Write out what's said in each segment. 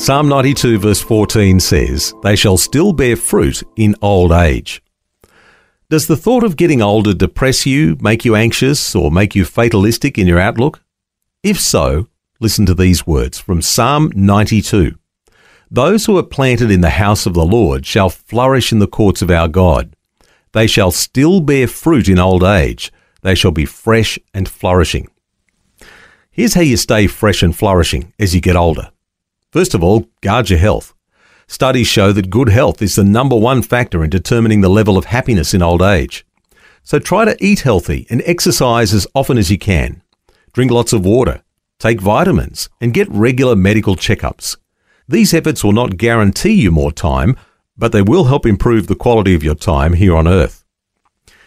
Psalm 92, verse 14 says, They shall still bear fruit in old age. Does the thought of getting older depress you, make you anxious, or make you fatalistic in your outlook? If so, listen to these words from Psalm 92. Those who are planted in the house of the Lord shall flourish in the courts of our God. They shall still bear fruit in old age. They shall be fresh and flourishing. Here's how you stay fresh and flourishing as you get older. First of all, guard your health. Studies show that good health is the number one factor in determining the level of happiness in old age. So try to eat healthy and exercise as often as you can. Drink lots of water, take vitamins, and get regular medical checkups. These efforts will not guarantee you more time, but they will help improve the quality of your time here on Earth.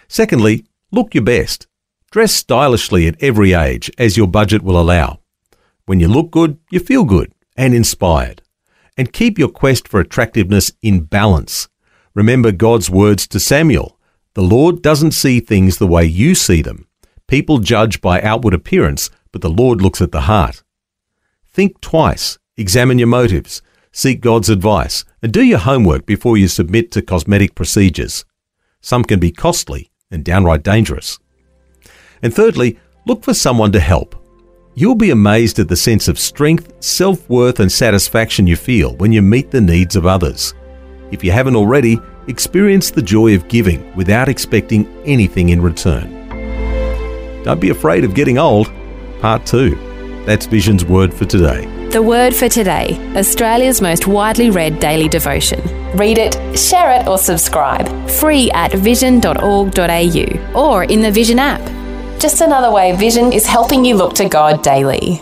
Secondly, look your best. Dress stylishly at every age as your budget will allow. When you look good, you feel good and inspired. And keep your quest for attractiveness in balance. Remember God's words to Samuel The Lord doesn't see things the way you see them. People judge by outward appearance, but the Lord looks at the heart. Think twice, examine your motives, seek God's advice, and do your homework before you submit to cosmetic procedures. Some can be costly and downright dangerous. And thirdly, look for someone to help. You'll be amazed at the sense of strength, self worth, and satisfaction you feel when you meet the needs of others. If you haven't already, experience the joy of giving without expecting anything in return. Don't be afraid of getting old. Part 2. That's Vision's word for today. The Word for Today, Australia's most widely read daily devotion. Read it, share it, or subscribe. Free at vision.org.au or in the Vision app. Just another way Vision is helping you look to God daily.